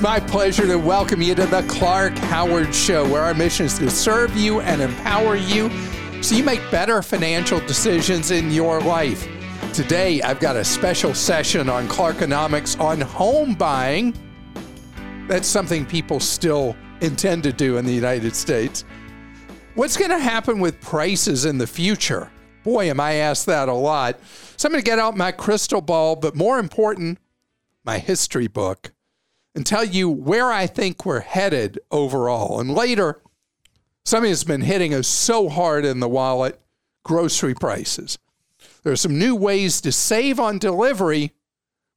My pleasure to welcome you to the Clark Howard Show, where our mission is to serve you and empower you so you make better financial decisions in your life. Today, I've got a special session on Clarkonomics on home buying. That's something people still intend to do in the United States. What's going to happen with prices in the future? Boy, am I asked that a lot. So I'm going to get out my crystal ball, but more important, my history book and tell you where I think we're headed overall. And later, something that's been hitting us so hard in the wallet grocery prices. There are some new ways to save on delivery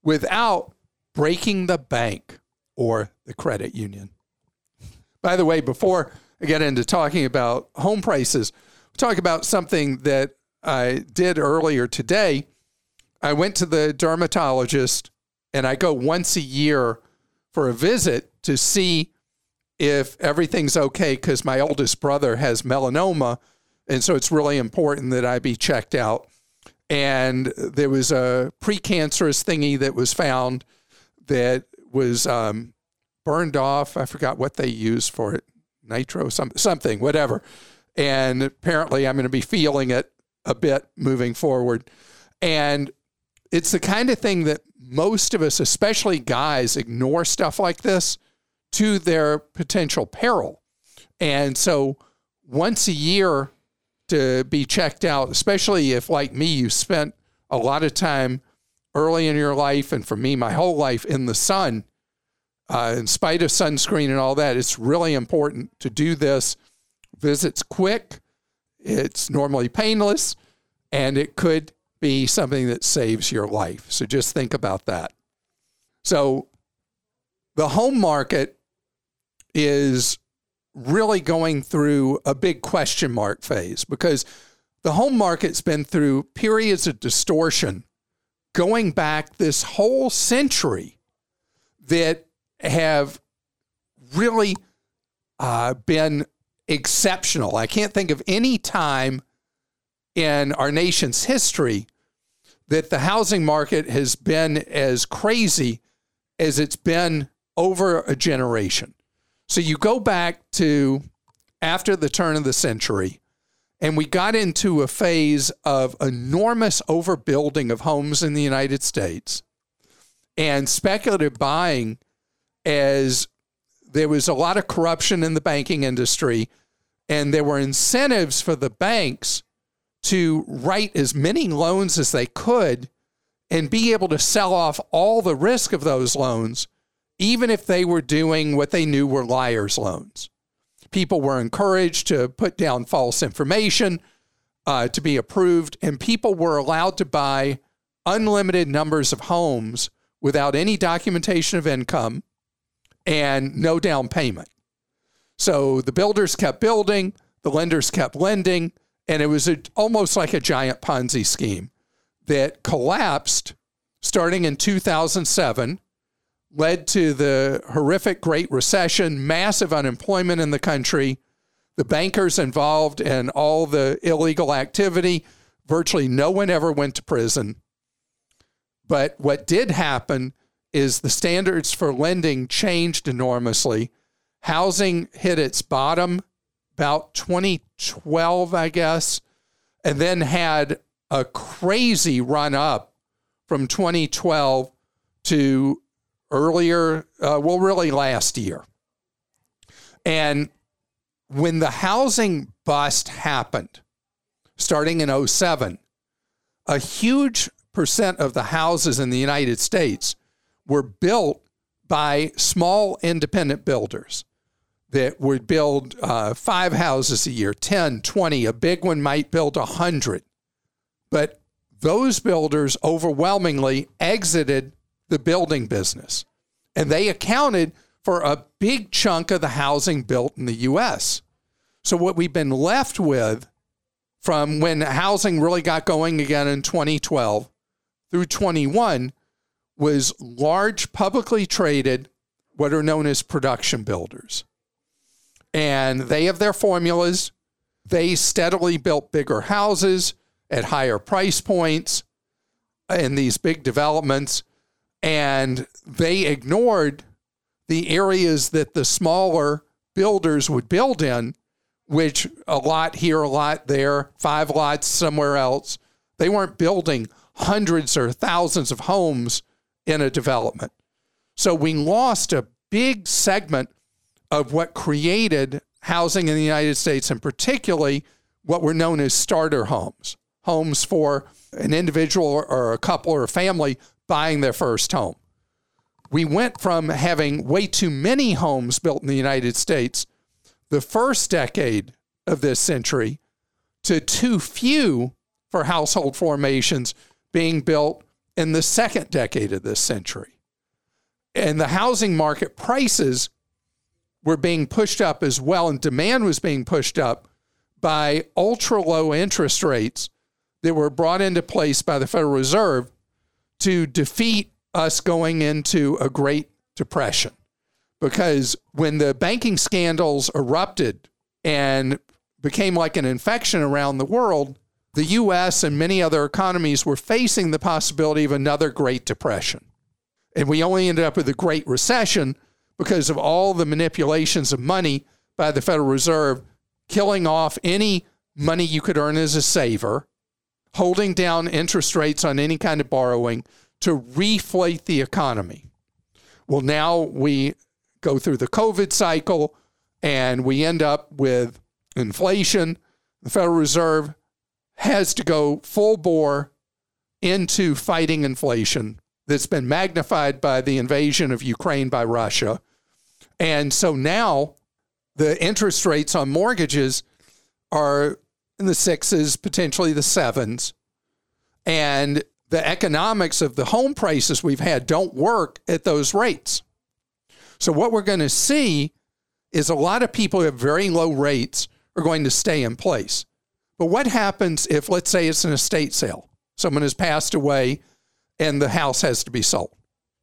without breaking the bank or the credit union. By the way, before I get into talking about home prices, talk about something that I did earlier today. I went to the dermatologist and I go once a year for a visit to see if everything's okay because my oldest brother has melanoma. And so it's really important that I be checked out. And there was a precancerous thingy that was found that was um, burned off. I forgot what they used for it nitro, some, something, whatever. And apparently I'm going to be feeling it a bit moving forward. And it's the kind of thing that most of us, especially guys, ignore stuff like this to their potential peril. And so once a year to be checked out, especially if, like me, you spent a lot of time early in your life, and for me, my whole life in the sun, uh, in spite of sunscreen and all that, it's really important to do this. Visits quick, it's normally painless, and it could be something that saves your life. So just think about that. So the home market is really going through a big question mark phase because the home market's been through periods of distortion going back this whole century that have really uh, been exceptional. I can't think of any time in our nation's history that the housing market has been as crazy as it's been over a generation. So you go back to after the turn of the century, and we got into a phase of enormous overbuilding of homes in the United States and speculative buying as there was a lot of corruption in the banking industry and there were incentives for the banks to write as many loans as they could and be able to sell off all the risk of those loans, even if they were doing what they knew were liars' loans. People were encouraged to put down false information uh, to be approved, and people were allowed to buy unlimited numbers of homes without any documentation of income and no down payment. So the builders kept building, the lenders kept lending, and it was a, almost like a giant Ponzi scheme that collapsed starting in 2007, led to the horrific Great Recession, massive unemployment in the country, the bankers involved in all the illegal activity. Virtually no one ever went to prison. But what did happen is the standards for lending changed enormously. Housing hit its bottom about 2012, I guess, and then had a crazy run up from 2012 to earlier, uh, well, really last year. And when the housing bust happened, starting in 07, a huge percent of the houses in the United States were built by small independent builders that would build uh, five houses a year, 10, 20. A big one might build 100. But those builders overwhelmingly exited the building business. And they accounted for a big chunk of the housing built in the US. So, what we've been left with from when housing really got going again in 2012 through 21 was large publicly traded, what are known as production builders. And they have their formulas. They steadily built bigger houses at higher price points in these big developments. And they ignored the areas that the smaller builders would build in, which a lot here, a lot there, five lots somewhere else. They weren't building hundreds or thousands of homes in a development. So we lost a big segment of what created housing in the United States, and particularly what were known as starter homes homes for an individual or a couple or a family buying their first home. We went from having way too many homes built in the United States the first decade of this century to too few for household formations being built in the second decade of this century. And the housing market prices were being pushed up as well, and demand was being pushed up by ultra low interest rates that were brought into place by the Federal Reserve to defeat us going into a Great Depression. Because when the banking scandals erupted and became like an infection around the world, the US and many other economies were facing the possibility of another Great Depression. And we only ended up with a Great Recession because of all the manipulations of money by the Federal Reserve, killing off any money you could earn as a saver, holding down interest rates on any kind of borrowing to reflate the economy. Well, now we go through the COVID cycle and we end up with inflation. The Federal Reserve has to go full bore into fighting inflation that's been magnified by the invasion of Ukraine by Russia. And so now the interest rates on mortgages are in the sixes, potentially the sevens. And the economics of the home prices we've had don't work at those rates. So, what we're going to see is a lot of people who have very low rates are going to stay in place. But what happens if, let's say, it's an estate sale? Someone has passed away and the house has to be sold.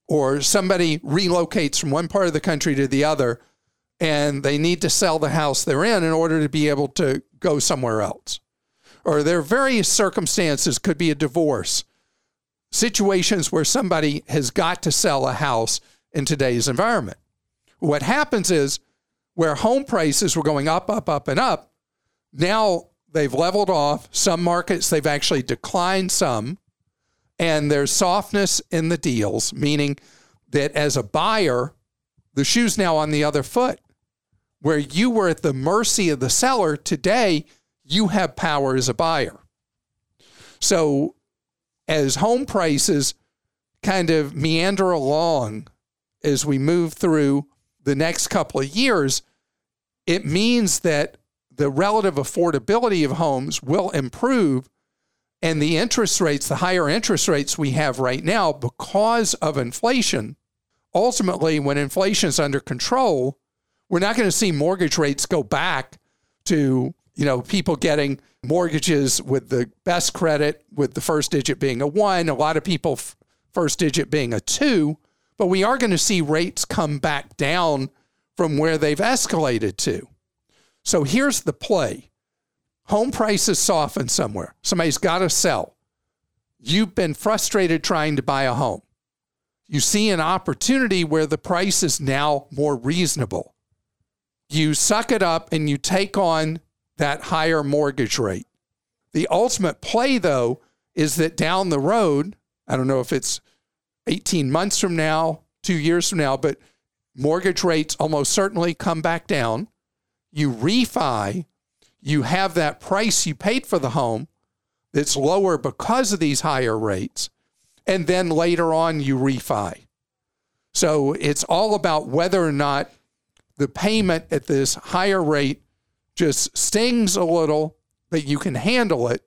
Or somebody relocates from one part of the country to the other and they need to sell the house they're in in order to be able to go somewhere else. Or there are various circumstances, could be a divorce, situations where somebody has got to sell a house in today's environment. What happens is where home prices were going up, up, up, and up, now they've leveled off. Some markets, they've actually declined some and there's softness in the deals, meaning that as a buyer, the shoe's now on the other foot. Where you were at the mercy of the seller, today you have power as a buyer. So as home prices kind of meander along as we move through the next couple of years, it means that the relative affordability of homes will improve and the interest rates, the higher interest rates we have right now because of inflation, ultimately, when inflation is under control, we're not going to see mortgage rates go back to, you know, people getting mortgages with the best credit, with the first digit being a one, a lot of people f- first digit being a two, but we are going to see rates come back down from where they've escalated to. So here's the play home prices soften somewhere. Somebody's got to sell. You've been frustrated trying to buy a home. You see an opportunity where the price is now more reasonable. You suck it up and you take on that higher mortgage rate. The ultimate play, though, is that down the road, I don't know if it's 18 months from now, two years from now, but mortgage rates almost certainly come back down. You refi, you have that price you paid for the home that's lower because of these higher rates. And then later on, you refi. So it's all about whether or not the payment at this higher rate just stings a little, but you can handle it.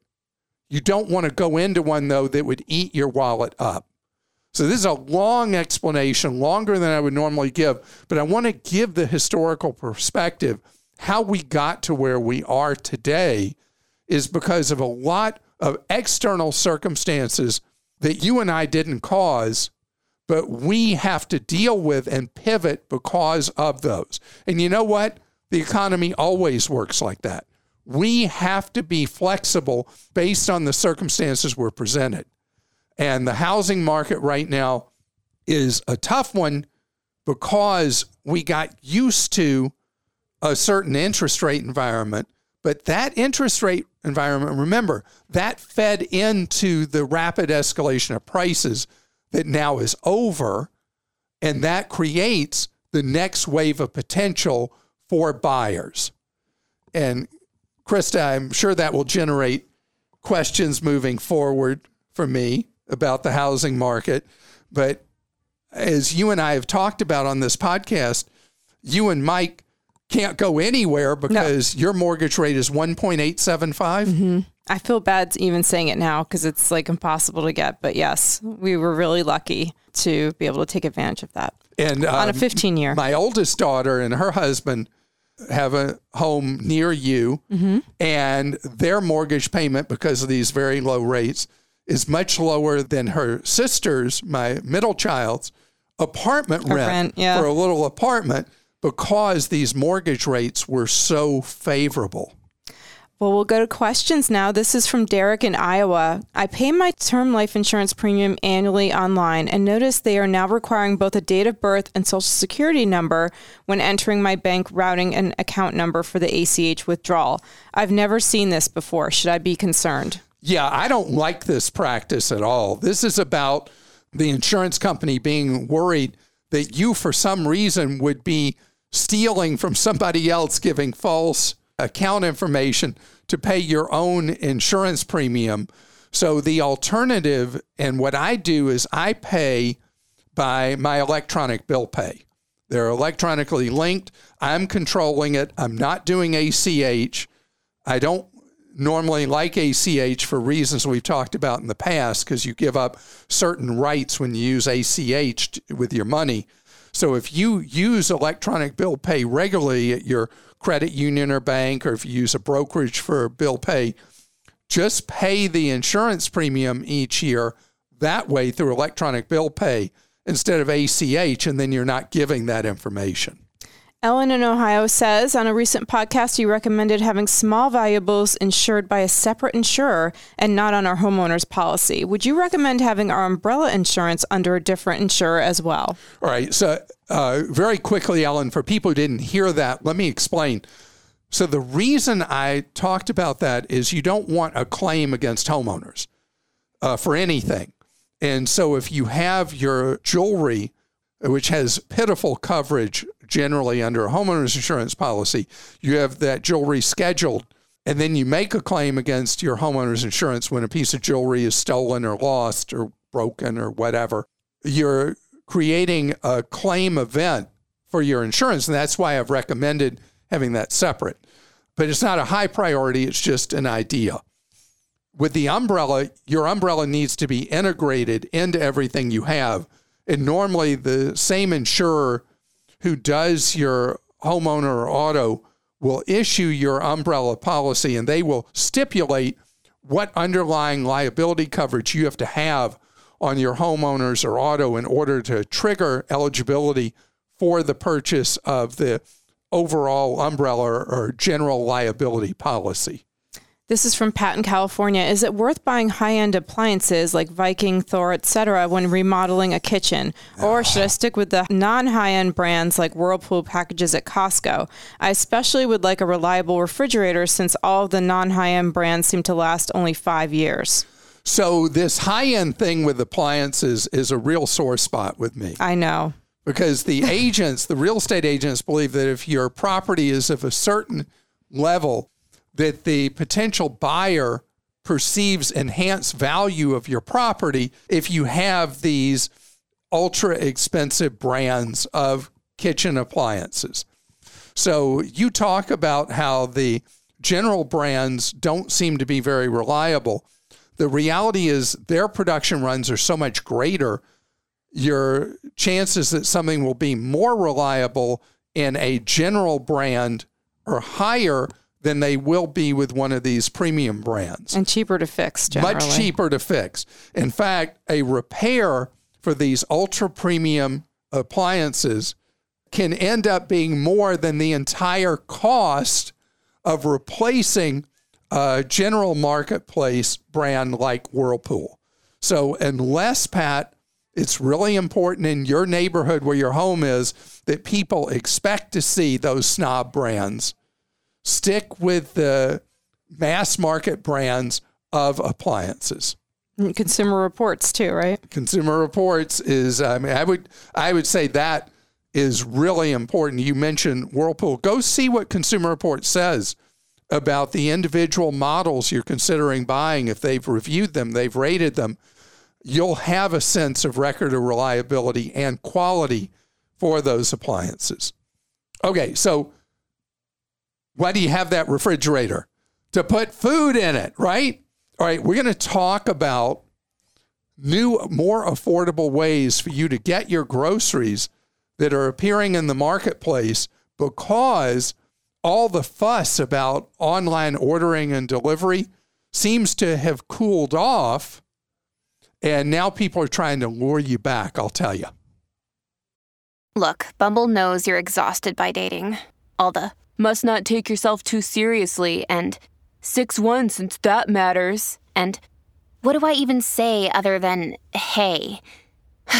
You don't want to go into one, though, that would eat your wallet up. So, this is a long explanation, longer than I would normally give, but I want to give the historical perspective. How we got to where we are today is because of a lot of external circumstances that you and I didn't cause, but we have to deal with and pivot because of those. And you know what? The economy always works like that. We have to be flexible based on the circumstances we're presented. And the housing market right now is a tough one because we got used to a certain interest rate environment. But that interest rate environment, remember, that fed into the rapid escalation of prices that now is over. And that creates the next wave of potential for buyers. And Krista, I'm sure that will generate questions moving forward for me about the housing market. But as you and I have talked about on this podcast, you and Mike can't go anywhere because no. your mortgage rate is 1.875. Mm-hmm. I feel bad even saying it now because it's like impossible to get. But yes, we were really lucky to be able to take advantage of that. And on um, a 15 year. My oldest daughter and her husband have a home near you, mm-hmm. and their mortgage payment, because of these very low rates, is much lower than her sister's, my middle child's, apartment rent, rent yeah. for a little apartment because these mortgage rates were so favorable. Well, we'll go to questions now. This is from Derek in Iowa. I pay my term life insurance premium annually online and notice they are now requiring both a date of birth and social security number when entering my bank routing and account number for the ACH withdrawal. I've never seen this before. Should I be concerned? Yeah, I don't like this practice at all. This is about the insurance company being worried that you, for some reason, would be stealing from somebody else, giving false account information to pay your own insurance premium. So the alternative, and what I do is I pay by my electronic bill pay. They're electronically linked. I'm controlling it. I'm not doing ACH. I don't normally like ACH for reasons we've talked about in the past because you give up certain rights when you use ACH with your money. So if you use electronic bill pay regularly at your credit union or bank, or if you use a brokerage for bill pay, just pay the insurance premium each year that way through electronic bill pay instead of ACH, and then you're not giving that information. Ellen in Ohio says on a recent podcast, you recommended having small valuables insured by a separate insurer and not on our homeowner's policy. Would you recommend having our umbrella insurance under a different insurer as well? All right. So, uh, very quickly, Ellen, for people who didn't hear that, let me explain. So, the reason I talked about that is you don't want a claim against homeowners uh, for anything. And so, if you have your jewelry, which has pitiful coverage generally under a homeowner's insurance policy, you have that jewelry scheduled and then you make a claim against your homeowner's insurance when a piece of jewelry is stolen or lost or broken or whatever. You're creating a claim event for your insurance. And that's why I've recommended having that separate. But it's not a high priority, it's just an idea. With the umbrella, your umbrella needs to be integrated into everything you have. And normally, the same insurer who does your homeowner or auto will issue your umbrella policy and they will stipulate what underlying liability coverage you have to have on your homeowners or auto in order to trigger eligibility for the purchase of the overall umbrella or general liability policy. This is from Pat in California. Is it worth buying high-end appliances like Viking, Thor, etc. when remodeling a kitchen? Or should I stick with the non-high-end brands like Whirlpool packages at Costco? I especially would like a reliable refrigerator since all of the non-high-end brands seem to last only 5 years. So this high-end thing with appliances is a real sore spot with me. I know. Because the agents, the real estate agents believe that if your property is of a certain level, that the potential buyer perceives enhanced value of your property if you have these ultra expensive brands of kitchen appliances. So you talk about how the general brands don't seem to be very reliable. the reality is their production runs are so much greater. Your chances that something will be more reliable in a general brand are higher than they will be with one of these premium brands. And cheaper to fix, generally. Much cheaper to fix. In fact, a repair for these ultra premium appliances can end up being more than the entire cost of replacing a general marketplace brand like Whirlpool. So, unless, Pat, it's really important in your neighborhood where your home is that people expect to see those snob brands stick with the mass market brands of appliances. Consumer Reports too, right? Consumer Reports is I mean I would I would say that is really important. You mentioned Whirlpool. Go see what Consumer Reports says about the individual models you're considering buying if they've reviewed them, they've rated them. You'll have a sense of record of reliability and quality for those appliances. Okay, so why do you have that refrigerator? To put food in it, right? All right, we're going to talk about new, more affordable ways for you to get your groceries that are appearing in the marketplace because all the fuss about online ordering and delivery seems to have cooled off. And now people are trying to lure you back, I'll tell you. Look, Bumble knows you're exhausted by dating. All the must not take yourself too seriously and 6 1 since that matters. And what do I even say other than hey?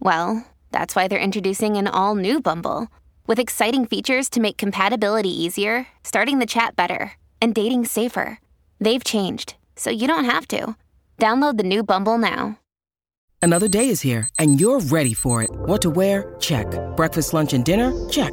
well, that's why they're introducing an all new Bumble with exciting features to make compatibility easier, starting the chat better, and dating safer. They've changed, so you don't have to. Download the new Bumble now. Another day is here, and you're ready for it. What to wear? Check. Breakfast, lunch, and dinner? Check.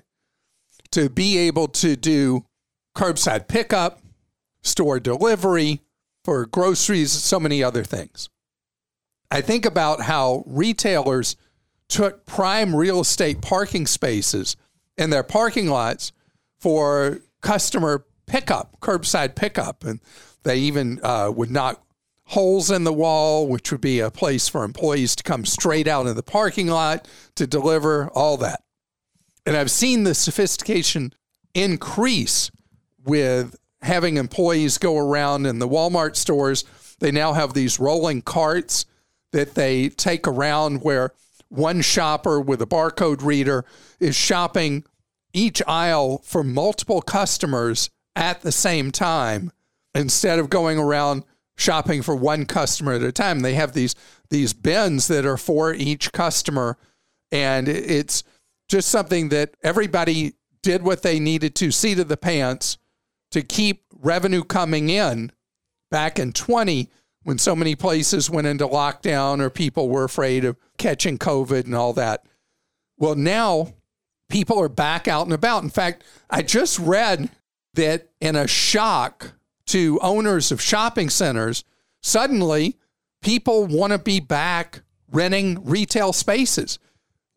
to be able to do curbside pickup, store delivery for groceries, so many other things. I think about how retailers took prime real estate parking spaces in their parking lots for customer pickup, curbside pickup. And they even uh, would knock holes in the wall, which would be a place for employees to come straight out of the parking lot to deliver, all that. And I've seen the sophistication increase with having employees go around in the Walmart stores. They now have these rolling carts that they take around where one shopper with a barcode reader is shopping each aisle for multiple customers at the same time instead of going around shopping for one customer at a time. They have these these bins that are for each customer and it's just something that everybody did what they needed to see to the pants to keep revenue coming in back in 20 when so many places went into lockdown or people were afraid of catching COVID and all that. Well, now people are back out and about. In fact, I just read that in a shock to owners of shopping centers, suddenly people want to be back renting retail spaces.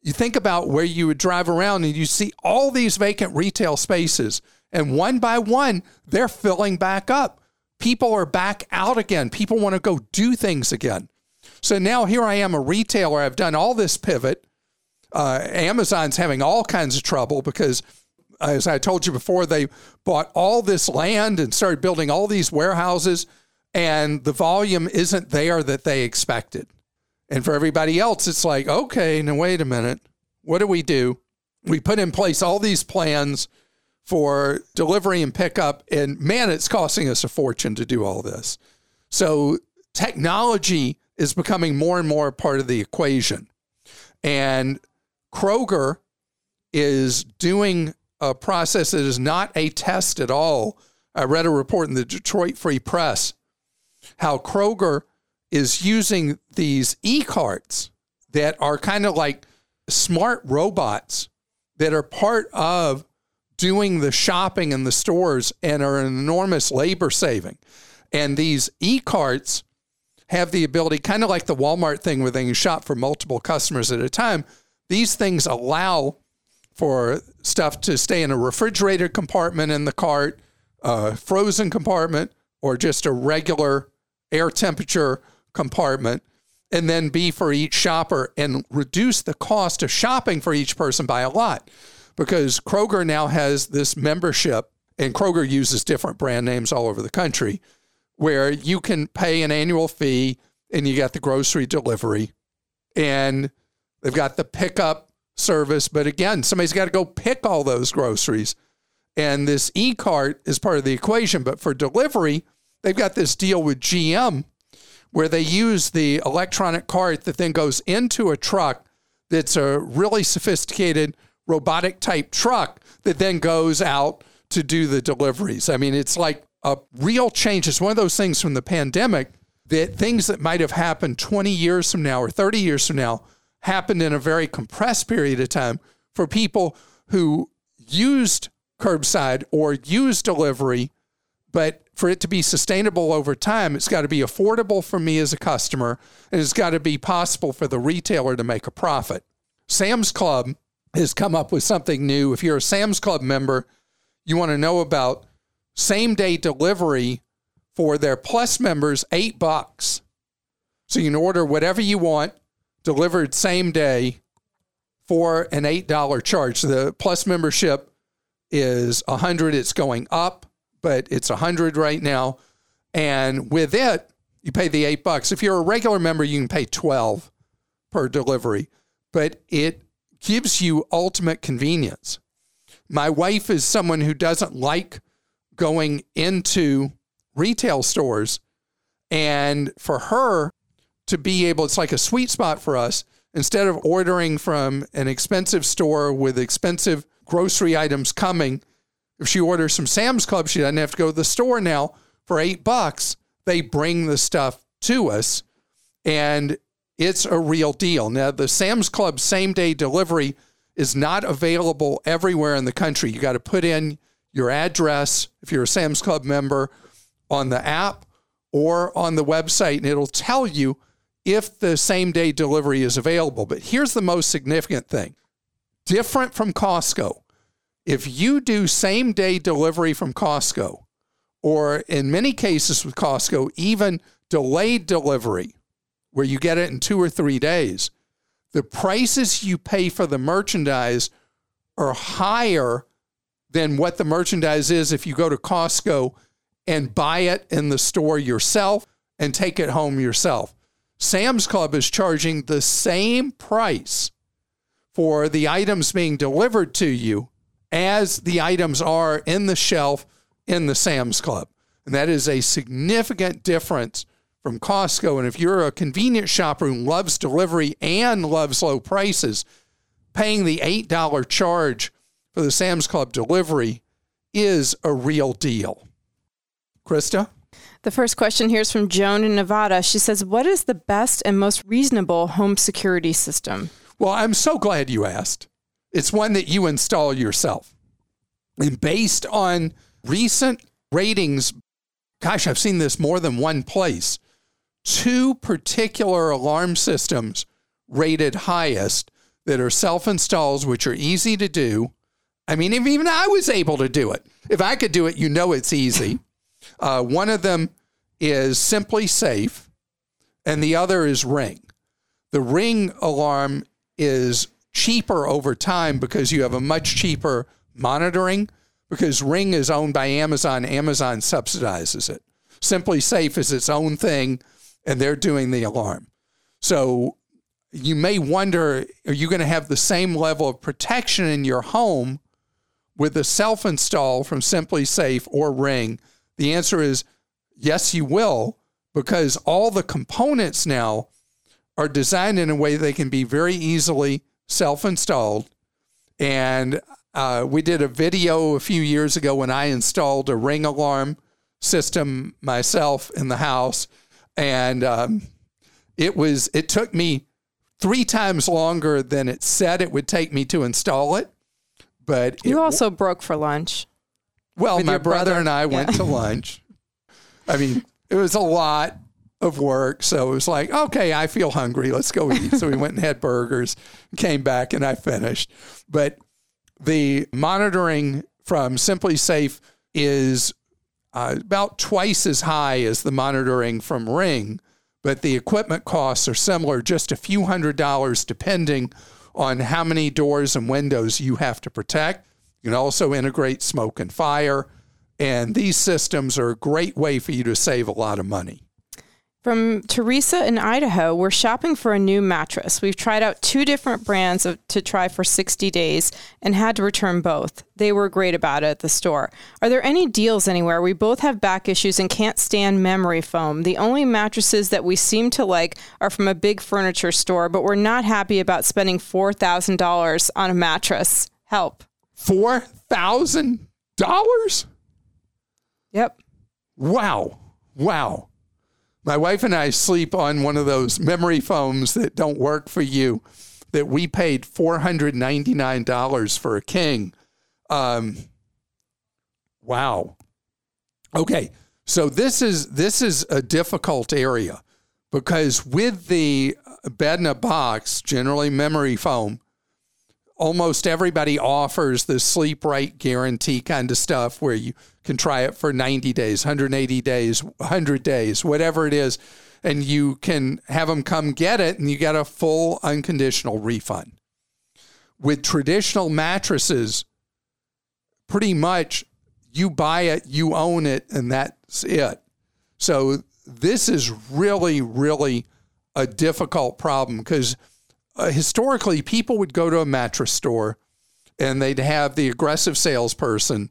You think about where you would drive around and you see all these vacant retail spaces, and one by one, they're filling back up. People are back out again. People want to go do things again. So now here I am, a retailer. I've done all this pivot. Uh, Amazon's having all kinds of trouble because, as I told you before, they bought all this land and started building all these warehouses, and the volume isn't there that they expected. And for everybody else, it's like, okay, now wait a minute. What do we do? We put in place all these plans for delivery and pickup, and man, it's costing us a fortune to do all this. So technology is becoming more and more part of the equation. And Kroger is doing a process that is not a test at all. I read a report in the Detroit Free Press how Kroger is using these e carts that are kind of like smart robots that are part of doing the shopping in the stores and are an enormous labor saving. And these e carts have the ability, kind of like the Walmart thing where they can shop for multiple customers at a time. These things allow for stuff to stay in a refrigerator compartment in the cart, a frozen compartment, or just a regular air temperature compartment, and then be for each shopper and reduce the cost of shopping for each person by a lot. Because Kroger now has this membership, and Kroger uses different brand names all over the country, where you can pay an annual fee and you get the grocery delivery. And they've got the pickup service. But again, somebody's got to go pick all those groceries. And this e cart is part of the equation. But for delivery, they've got this deal with GM where they use the electronic cart that then goes into a truck that's a really sophisticated robotic type truck that then goes out to do the deliveries. I mean, it's like a real change. It's one of those things from the pandemic that things that might have happened 20 years from now or 30 years from now happened in a very compressed period of time for people who used curbside or used delivery but for it to be sustainable over time, it's got to be affordable for me as a customer, and it's got to be possible for the retailer to make a profit. Sam's Club has come up with something new. If you're a Sam's Club member, you want to know about same day delivery for their Plus members, eight bucks. So you can order whatever you want delivered same day for an $8 charge. The Plus membership is 100 it's going up but it's a hundred right now. And with it, you pay the eight bucks. If you're a regular member, you can pay 12 per delivery, but it gives you ultimate convenience. My wife is someone who doesn't like going into retail stores. And for her to be able, it's like a sweet spot for us. Instead of ordering from an expensive store with expensive grocery items coming, if she orders from Sam's Club, she doesn't have to go to the store now for eight bucks. They bring the stuff to us and it's a real deal. Now, the Sam's Club same day delivery is not available everywhere in the country. You got to put in your address if you're a Sam's Club member on the app or on the website, and it'll tell you if the same day delivery is available. But here's the most significant thing different from Costco if you do same day delivery from Costco, or in many cases with Costco, even delayed delivery, where you get it in two or three days, the prices you pay for the merchandise are higher than what the merchandise is if you go to Costco and buy it in the store yourself and take it home yourself. Sam's Club is charging the same price for the items being delivered to you as the items are in the shelf in the Sam's Club. And that is a significant difference from Costco. And if you're a convenience shopper who loves delivery and loves low prices, paying the $8 charge for the Sam's Club delivery is a real deal. Krista? The first question here is from Joan in Nevada. She says, What is the best and most reasonable home security system? Well, I'm so glad you asked. It's one that you install yourself. And based on recent ratings, gosh, I've seen this more than one place. Two particular alarm systems rated highest that are self installs, which are easy to do. I mean, if even I was able to do it, if I could do it, you know it's easy. Uh, one of them is SimpliSafe, and the other is Ring. The Ring alarm is cheaper over time because you have a much cheaper monitoring because Ring is owned by Amazon. Amazon subsidizes it. SimpliSafe is its own thing, and they're doing the alarm. So you may wonder are you going to have the same level of protection in your home with a self install from SimpliSafe or Ring? The answer is yes, you will, because all the components now are designed in a way they can be very easily self installed. And uh, we did a video a few years ago when I installed a ring alarm system myself in the house, and um, it was it took me three times longer than it said it would take me to install it. But You it, also broke for lunch. well, my brother, brother. and I went to lunch. I mean, it was a lot of work, so it was like, okay, I feel hungry. Let's go eat. so we went and had burgers, came back, and I finished. But the monitoring from SimpliSafe is uh, about twice as high as the monitoring from Ring, but the equipment costs are similar, just a few hundred dollars depending on how many doors and windows you have to protect. You can also integrate smoke and fire, and these systems are a great way for you to save a lot of money. From Teresa in Idaho, we're shopping for a new mattress. We've tried out two different brands of, to try for 60 days and had to return both. They were great about it at the store. Are there any deals anywhere? We both have back issues and can't stand memory foam. The only mattresses that we seem to like are from a big furniture store, but we're not happy about spending $4,000 on a mattress. Help. Four thousand dollars? Yep. Wow. Wow. My wife and I sleep on one of those memory foams that don't work for you that we paid $499 for a king. Um, wow. Okay. So this is this is a difficult area because with the bed in a box, generally memory foam, almost everybody offers the sleep right guarantee kind of stuff where you can try it for 90 days, 180 days, 100 days, whatever it is, and you can have them come get it and you get a full unconditional refund. With traditional mattresses, pretty much you buy it, you own it, and that's it. So this is really, really a difficult problem because uh, historically people would go to a mattress store and they'd have the aggressive salesperson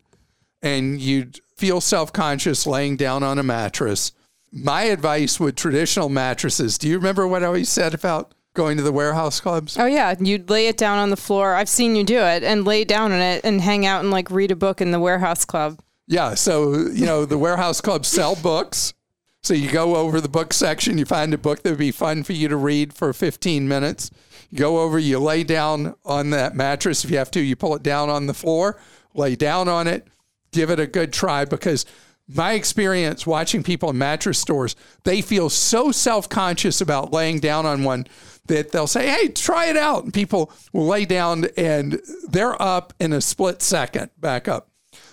and you'd feel self-conscious laying down on a mattress. My advice with traditional mattresses do you remember what i always said about going to the warehouse clubs? Oh yeah, you'd lay it down on the floor. I've seen you do it and lay down on it and hang out and like read a book in the warehouse club. yeah. So you know the warehouse clubs sell books. So you go over the book section you find a book that would be fun for you to read for 15 minutes go over you lay down on that mattress if you have to you pull it down on the floor lay down on it give it a good try because my experience watching people in mattress stores, they feel so self conscious about laying down on one that they'll say, Hey, try it out. And people will lay down and they're up in a split second back up.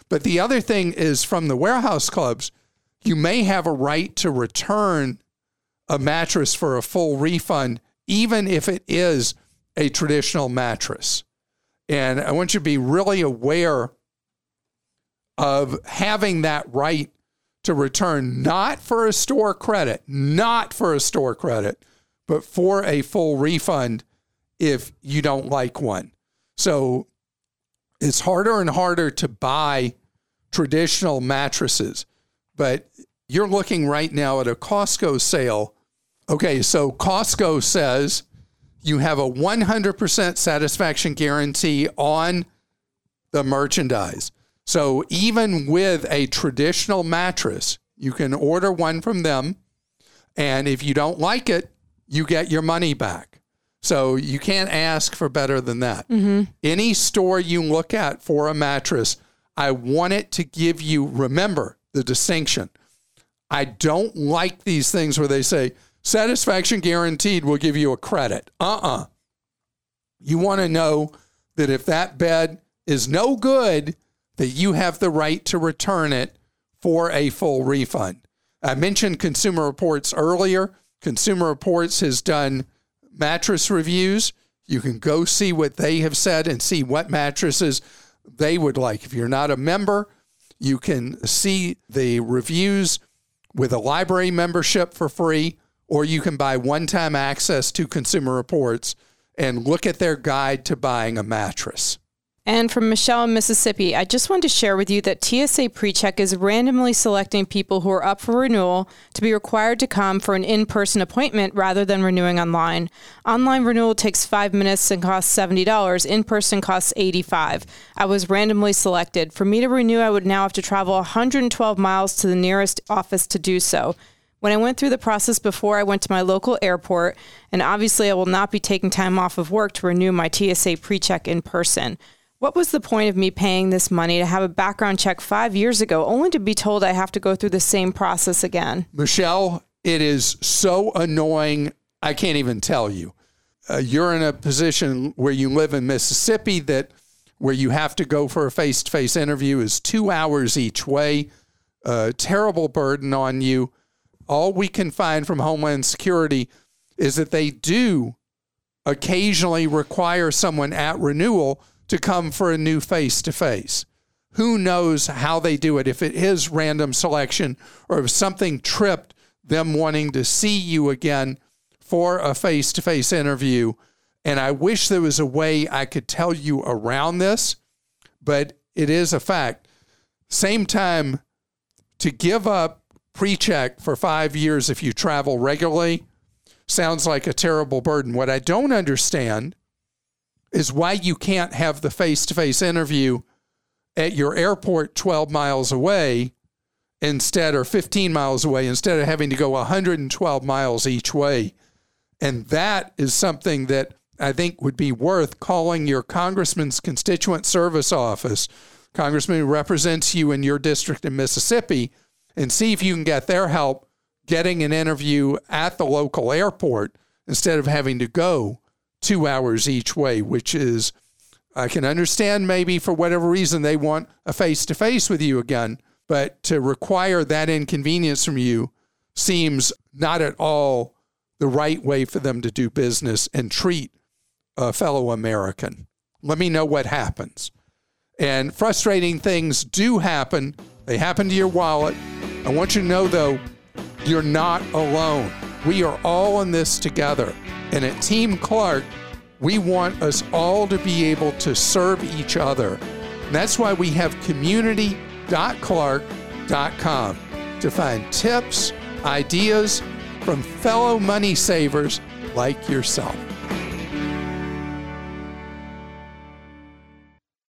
But the other thing is from the warehouse clubs, you may have a right to return a mattress for a full refund, even if it is a traditional mattress. And I want you to be really aware of having that right to return, not for a store credit, not for a store credit, but for a full refund if you don't like one. So it's harder and harder to buy traditional mattresses, but you're looking right now at a Costco sale. Okay, so Costco says you have a 100% satisfaction guarantee on the merchandise. So even with a traditional mattress, you can order one from them. And if you don't like it, you get your money back. So you can't ask for better than that. Mm-hmm. Any store you look at for a mattress, I want it to give you, remember the distinction. I don't like these things where they say satisfaction guaranteed will give you a credit. Uh uh You want to know that if that bed is no good, that you have the right to return it for a full refund. I mentioned Consumer Reports earlier. Consumer Reports has done mattress reviews. You can go see what they have said and see what mattresses they would like. If you're not a member, you can see the reviews with a library membership for free, or you can buy one time access to Consumer Reports and look at their guide to buying a mattress. And from Michelle in Mississippi, I just wanted to share with you that TSA PreCheck is randomly selecting people who are up for renewal to be required to come for an in person appointment rather than renewing online. Online renewal takes five minutes and costs $70. In person costs $85. I was randomly selected. For me to renew, I would now have to travel 112 miles to the nearest office to do so. When I went through the process before, I went to my local airport, and obviously, I will not be taking time off of work to renew my TSA PreCheck in person. What was the point of me paying this money to have a background check five years ago, only to be told I have to go through the same process again? Michelle, it is so annoying. I can't even tell you. Uh, you're in a position where you live in Mississippi that where you have to go for a face to face interview is two hours each way. A terrible burden on you. All we can find from Homeland Security is that they do occasionally require someone at renewal to come for a new face to face. Who knows how they do it, if it is random selection or if something tripped them wanting to see you again for a face to face interview. And I wish there was a way I could tell you around this, but it is a fact. Same time, to give up pre check for five years if you travel regularly sounds like a terrible burden. What I don't understand is why you can't have the face to face interview at your airport 12 miles away instead or 15 miles away instead of having to go 112 miles each way. And that is something that I think would be worth calling your congressman's constituent service office, congressman who represents you in your district in Mississippi, and see if you can get their help getting an interview at the local airport instead of having to go two hours each way, which is, I can understand maybe for whatever reason they want a face to face with you again, but to require that inconvenience from you seems not at all the right way for them to do business and treat a fellow American. Let me know what happens. And frustrating things do happen, they happen to your wallet. I want you to know, though, you're not alone. We are all in this together. And at Team Clark, we want us all to be able to serve each other. And that's why we have community.clark.com to find tips, ideas from fellow money savers like yourself.